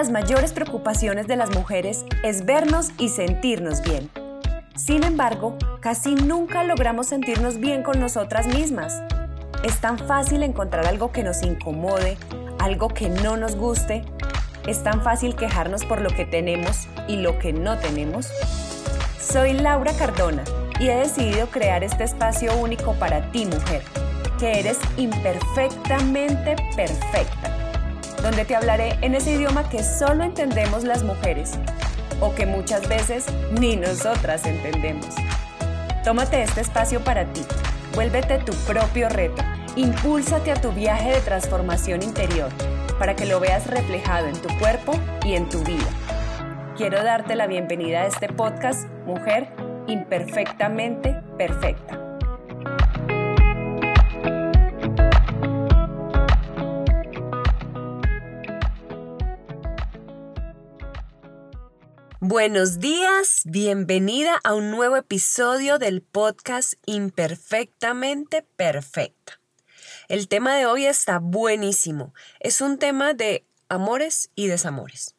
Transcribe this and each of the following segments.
las mayores preocupaciones de las mujeres es vernos y sentirnos bien. Sin embargo, casi nunca logramos sentirnos bien con nosotras mismas. Es tan fácil encontrar algo que nos incomode, algo que no nos guste. Es tan fácil quejarnos por lo que tenemos y lo que no tenemos. Soy Laura Cardona y he decidido crear este espacio único para ti, mujer, que eres imperfectamente perfecta, donde te hablaré en ese idioma que solo entendemos las mujeres o que muchas veces ni nosotras entendemos. Tómate este espacio para ti, vuélvete tu propio reto, impúlsate a tu viaje de transformación interior para que lo veas reflejado en tu cuerpo y en tu vida. Quiero darte la bienvenida a este podcast, Mujer Imperfectamente Perfecta. Buenos días, bienvenida a un nuevo episodio del podcast Imperfectamente Perfecta. El tema de hoy está buenísimo. Es un tema de amores y desamores.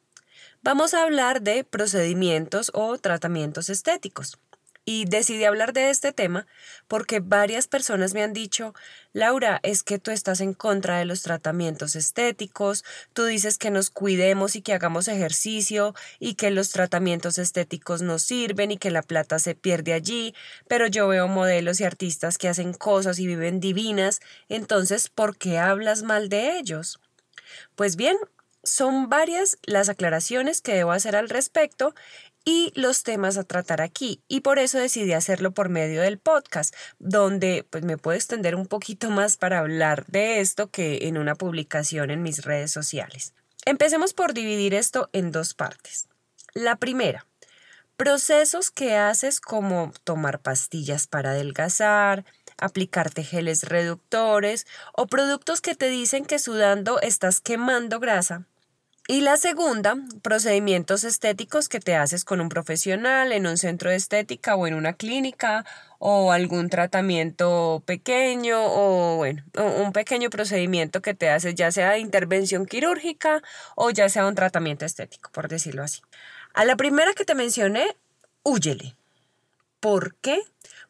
Vamos a hablar de procedimientos o tratamientos estéticos. Y decidí hablar de este tema porque varias personas me han dicho, Laura, es que tú estás en contra de los tratamientos estéticos, tú dices que nos cuidemos y que hagamos ejercicio y que los tratamientos estéticos no sirven y que la plata se pierde allí, pero yo veo modelos y artistas que hacen cosas y viven divinas, entonces, ¿por qué hablas mal de ellos? Pues bien, son varias las aclaraciones que debo hacer al respecto y los temas a tratar aquí. Y por eso decidí hacerlo por medio del podcast, donde pues me puedo extender un poquito más para hablar de esto que en una publicación en mis redes sociales. Empecemos por dividir esto en dos partes. La primera, procesos que haces como tomar pastillas para adelgazar, aplicarte geles reductores o productos que te dicen que sudando estás quemando grasa y la segunda, procedimientos estéticos que te haces con un profesional en un centro de estética o en una clínica o algún tratamiento pequeño o bueno, un pequeño procedimiento que te haces ya sea de intervención quirúrgica o ya sea un tratamiento estético, por decirlo así. A la primera que te mencioné, huyele. ¿Por qué?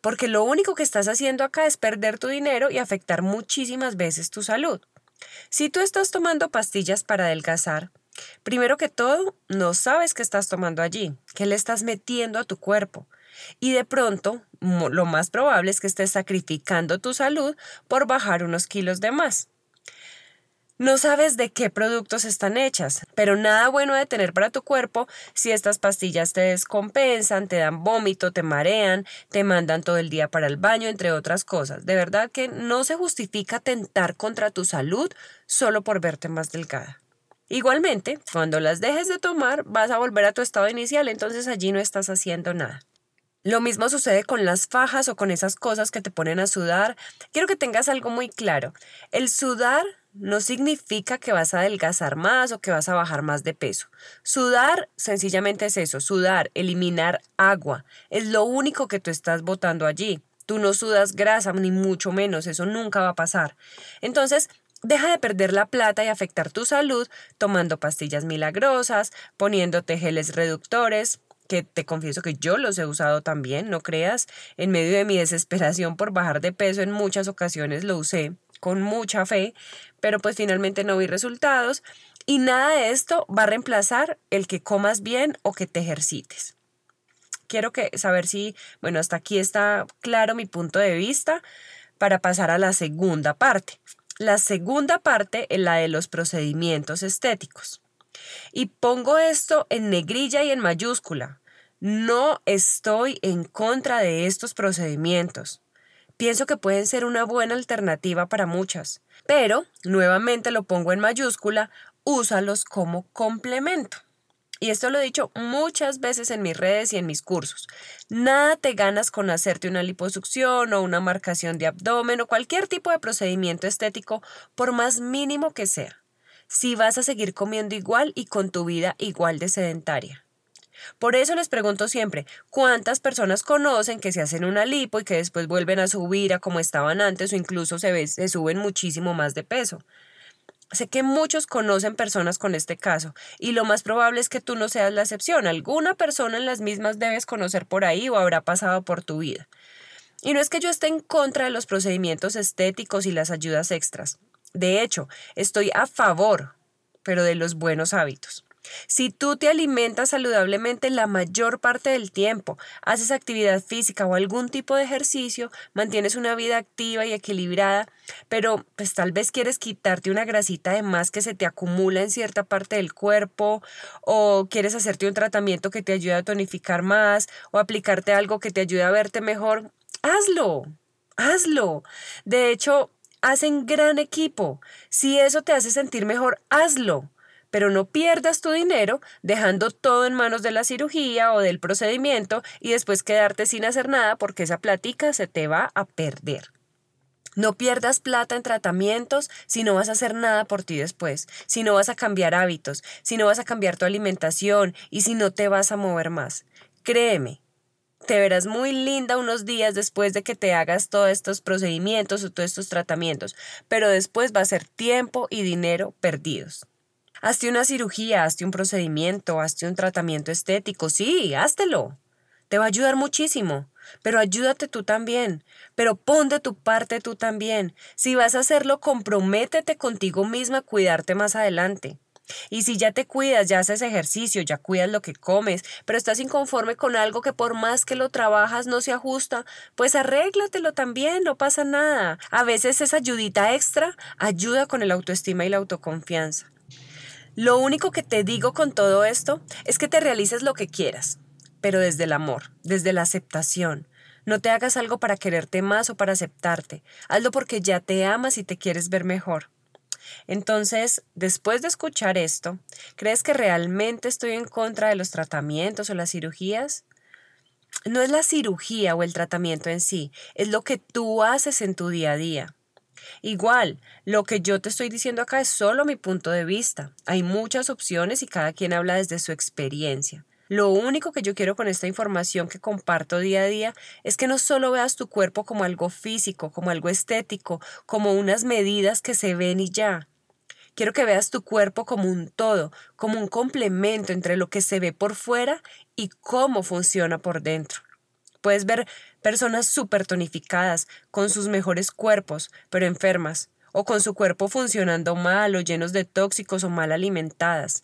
Porque lo único que estás haciendo acá es perder tu dinero y afectar muchísimas veces tu salud. Si tú estás tomando pastillas para adelgazar, Primero que todo, no sabes qué estás tomando allí, qué le estás metiendo a tu cuerpo. Y de pronto, lo más probable es que estés sacrificando tu salud por bajar unos kilos de más. No sabes de qué productos están hechas, pero nada bueno de tener para tu cuerpo si estas pastillas te descompensan, te dan vómito, te marean, te mandan todo el día para el baño, entre otras cosas. De verdad que no se justifica tentar contra tu salud solo por verte más delgada. Igualmente, cuando las dejes de tomar, vas a volver a tu estado inicial, entonces allí no estás haciendo nada. Lo mismo sucede con las fajas o con esas cosas que te ponen a sudar. Quiero que tengas algo muy claro. El sudar no significa que vas a adelgazar más o que vas a bajar más de peso. Sudar sencillamente es eso, sudar, eliminar agua. Es lo único que tú estás botando allí. Tú no sudas grasa, ni mucho menos, eso nunca va a pasar. Entonces, Deja de perder la plata y afectar tu salud tomando pastillas milagrosas, poniéndote geles reductores, que te confieso que yo los he usado también, no creas, en medio de mi desesperación por bajar de peso en muchas ocasiones lo usé con mucha fe, pero pues finalmente no vi resultados y nada de esto va a reemplazar el que comas bien o que te ejercites. Quiero que saber si, bueno, hasta aquí está claro mi punto de vista para pasar a la segunda parte. La segunda parte es la de los procedimientos estéticos. Y pongo esto en negrilla y en mayúscula. No estoy en contra de estos procedimientos. Pienso que pueden ser una buena alternativa para muchas, pero, nuevamente lo pongo en mayúscula, úsalos como complemento. Y esto lo he dicho muchas veces en mis redes y en mis cursos. Nada te ganas con hacerte una liposucción o una marcación de abdomen o cualquier tipo de procedimiento estético, por más mínimo que sea, si vas a seguir comiendo igual y con tu vida igual de sedentaria. Por eso les pregunto siempre, ¿cuántas personas conocen que se hacen una lipo y que después vuelven a subir a como estaban antes o incluso se, se suben muchísimo más de peso? Sé que muchos conocen personas con este caso y lo más probable es que tú no seas la excepción. Alguna persona en las mismas debes conocer por ahí o habrá pasado por tu vida. Y no es que yo esté en contra de los procedimientos estéticos y las ayudas extras. De hecho, estoy a favor, pero de los buenos hábitos. Si tú te alimentas saludablemente la mayor parte del tiempo, haces actividad física o algún tipo de ejercicio, mantienes una vida activa y equilibrada, pero pues tal vez quieres quitarte una grasita de más que se te acumula en cierta parte del cuerpo o quieres hacerte un tratamiento que te ayude a tonificar más o aplicarte algo que te ayude a verte mejor, hazlo. Hazlo. De hecho, hacen gran equipo. Si eso te hace sentir mejor, hazlo pero no pierdas tu dinero dejando todo en manos de la cirugía o del procedimiento y después quedarte sin hacer nada porque esa platica se te va a perder. No pierdas plata en tratamientos si no vas a hacer nada por ti después, si no vas a cambiar hábitos, si no vas a cambiar tu alimentación y si no te vas a mover más. Créeme, te verás muy linda unos días después de que te hagas todos estos procedimientos o todos estos tratamientos, pero después va a ser tiempo y dinero perdidos. Hazte una cirugía, hazte un procedimiento, hazte un tratamiento estético, sí, háztelo. Te va a ayudar muchísimo. Pero ayúdate tú también. Pero pon de tu parte tú también. Si vas a hacerlo, comprométete contigo misma a cuidarte más adelante. Y si ya te cuidas, ya haces ejercicio, ya cuidas lo que comes, pero estás inconforme con algo que por más que lo trabajas no se ajusta, pues arréglatelo también, no pasa nada. A veces esa ayudita extra ayuda con el autoestima y la autoconfianza. Lo único que te digo con todo esto es que te realices lo que quieras, pero desde el amor, desde la aceptación. No te hagas algo para quererte más o para aceptarte. Hazlo porque ya te amas y te quieres ver mejor. Entonces, después de escuchar esto, ¿crees que realmente estoy en contra de los tratamientos o las cirugías? No es la cirugía o el tratamiento en sí, es lo que tú haces en tu día a día. Igual, lo que yo te estoy diciendo acá es solo mi punto de vista. Hay muchas opciones y cada quien habla desde su experiencia. Lo único que yo quiero con esta información que comparto día a día es que no solo veas tu cuerpo como algo físico, como algo estético, como unas medidas que se ven y ya. Quiero que veas tu cuerpo como un todo, como un complemento entre lo que se ve por fuera y cómo funciona por dentro. Puedes ver personas súper tonificadas, con sus mejores cuerpos, pero enfermas, o con su cuerpo funcionando mal o llenos de tóxicos o mal alimentadas.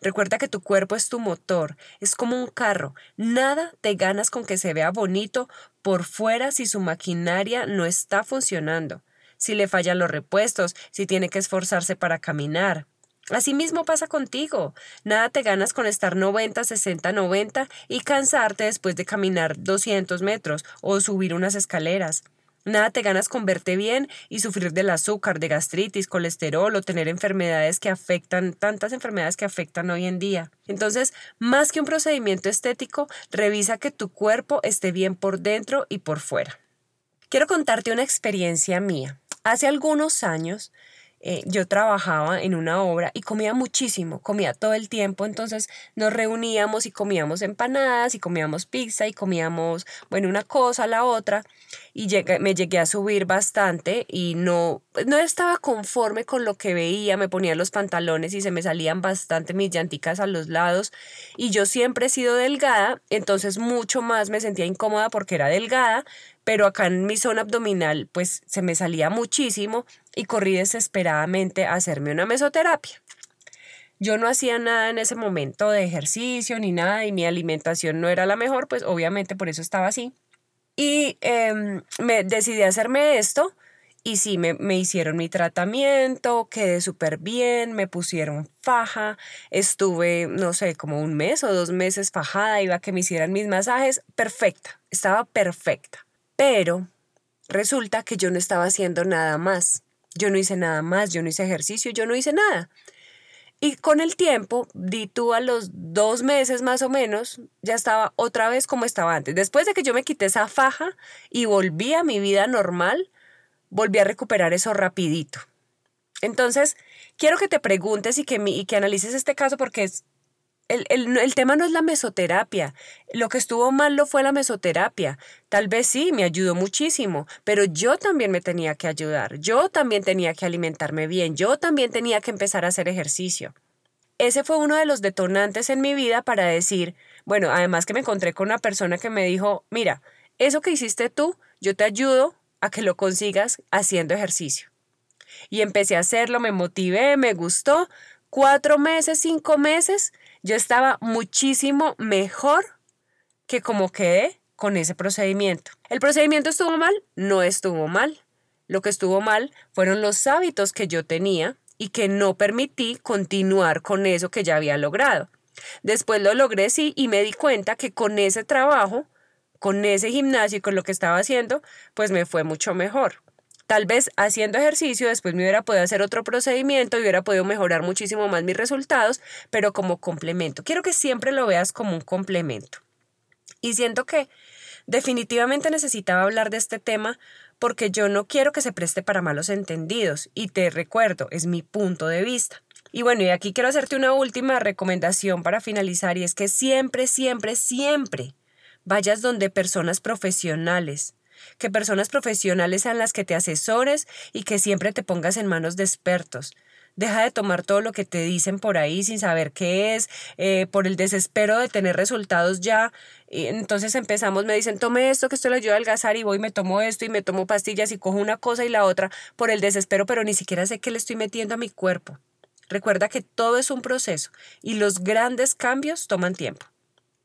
Recuerda que tu cuerpo es tu motor, es como un carro. Nada te ganas con que se vea bonito por fuera si su maquinaria no está funcionando, si le fallan los repuestos, si tiene que esforzarse para caminar. Así mismo pasa contigo. Nada te ganas con estar 90, 60, 90 y cansarte después de caminar 200 metros o subir unas escaleras. Nada te ganas con verte bien y sufrir del azúcar, de gastritis, colesterol o tener enfermedades que afectan, tantas enfermedades que afectan hoy en día. Entonces, más que un procedimiento estético, revisa que tu cuerpo esté bien por dentro y por fuera. Quiero contarte una experiencia mía. Hace algunos años eh, yo trabajaba en una obra y comía muchísimo, comía todo el tiempo, entonces nos reuníamos y comíamos empanadas y comíamos pizza y comíamos, bueno, una cosa, la otra, y me llegué a subir bastante y no, no estaba conforme con lo que veía, me ponía los pantalones y se me salían bastante mis llanticas a los lados y yo siempre he sido delgada, entonces mucho más me sentía incómoda porque era delgada, pero acá en mi zona abdominal pues se me salía muchísimo y corrí desesperadamente a hacerme una mesoterapia. Yo no hacía nada en ese momento de ejercicio ni nada y mi alimentación no era la mejor, pues obviamente por eso estaba así. Y em, me decidí hacerme esto y sí, me, me hicieron mi tratamiento, quedé súper bien, me pusieron faja, estuve, no sé, como un mes o dos meses fajada, iba a que me hicieran mis masajes, perfecta, estaba perfecta. Pero resulta que yo no estaba haciendo nada más. Yo no hice nada más, yo no hice ejercicio, yo no hice nada. Y con el tiempo, di tú a los dos meses más o menos, ya estaba otra vez como estaba antes. Después de que yo me quité esa faja y volví a mi vida normal, volví a recuperar eso rapidito. Entonces, quiero que te preguntes y que, y que analices este caso porque es el, tema no es la mesoterapia. Lo que estuvo mal lo fue la mesoterapia. Tal vez sí, me ayudó muchísimo, pero yo también me tenía que ayudar. Yo también tenía que alimentarme bien. Yo también tenía que empezar a hacer ejercicio. Ese fue uno de los detonantes en mi vida para decir, bueno, además que me encontré con una persona que me dijo, mira, eso que hiciste tú, yo te ayudo a que lo consigas haciendo ejercicio. Y empecé a hacerlo, me motivé, me gustó. Cuatro meses, cinco meses, yo estaba muchísimo mejor que como quedé con ese procedimiento. ¿El procedimiento estuvo mal? No estuvo mal. Lo que estuvo mal fueron los hábitos que yo tenía y que no permití continuar con eso que ya había logrado. Después lo logré sí y me di cuenta que con ese trabajo, con ese gimnasio y con lo que estaba haciendo, pues me fue mucho mejor. Tal vez haciendo ejercicio después me hubiera podido hacer otro procedimiento y hubiera podido mejorar muchísimo más mis resultados, pero como complemento. Quiero que siempre lo veas como un complemento. Y siento que definitivamente necesitaba hablar de este tema porque yo no quiero que se preste para malos entendidos y te recuerdo, es mi punto de vista. Y bueno, y aquí quiero hacerte una última recomendación para finalizar y es que siempre, siempre, siempre vayas donde personas profesionales, que personas profesionales sean las que te asesores y que siempre te pongas en manos de expertos. Deja de tomar todo lo que te dicen por ahí sin saber qué es, eh, por el desespero de tener resultados ya. Y entonces empezamos, me dicen, tome esto que esto le ayuda a adelgazar y voy, me tomo esto y me tomo pastillas y cojo una cosa y la otra por el desespero, pero ni siquiera sé qué le estoy metiendo a mi cuerpo. Recuerda que todo es un proceso y los grandes cambios toman tiempo.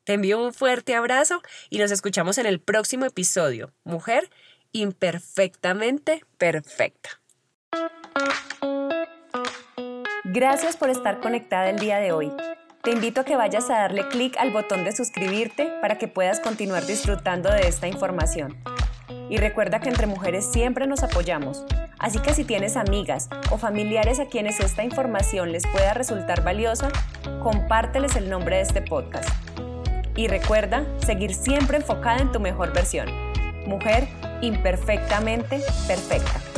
Te envío un fuerte abrazo y nos escuchamos en el próximo episodio. Mujer imperfectamente perfecta. Gracias por estar conectada el día de hoy. Te invito a que vayas a darle clic al botón de suscribirte para que puedas continuar disfrutando de esta información. Y recuerda que entre mujeres siempre nos apoyamos, así que si tienes amigas o familiares a quienes esta información les pueda resultar valiosa, compárteles el nombre de este podcast y recuerda seguir siempre enfocada en tu mejor versión. Mujer imperfectamente perfecta.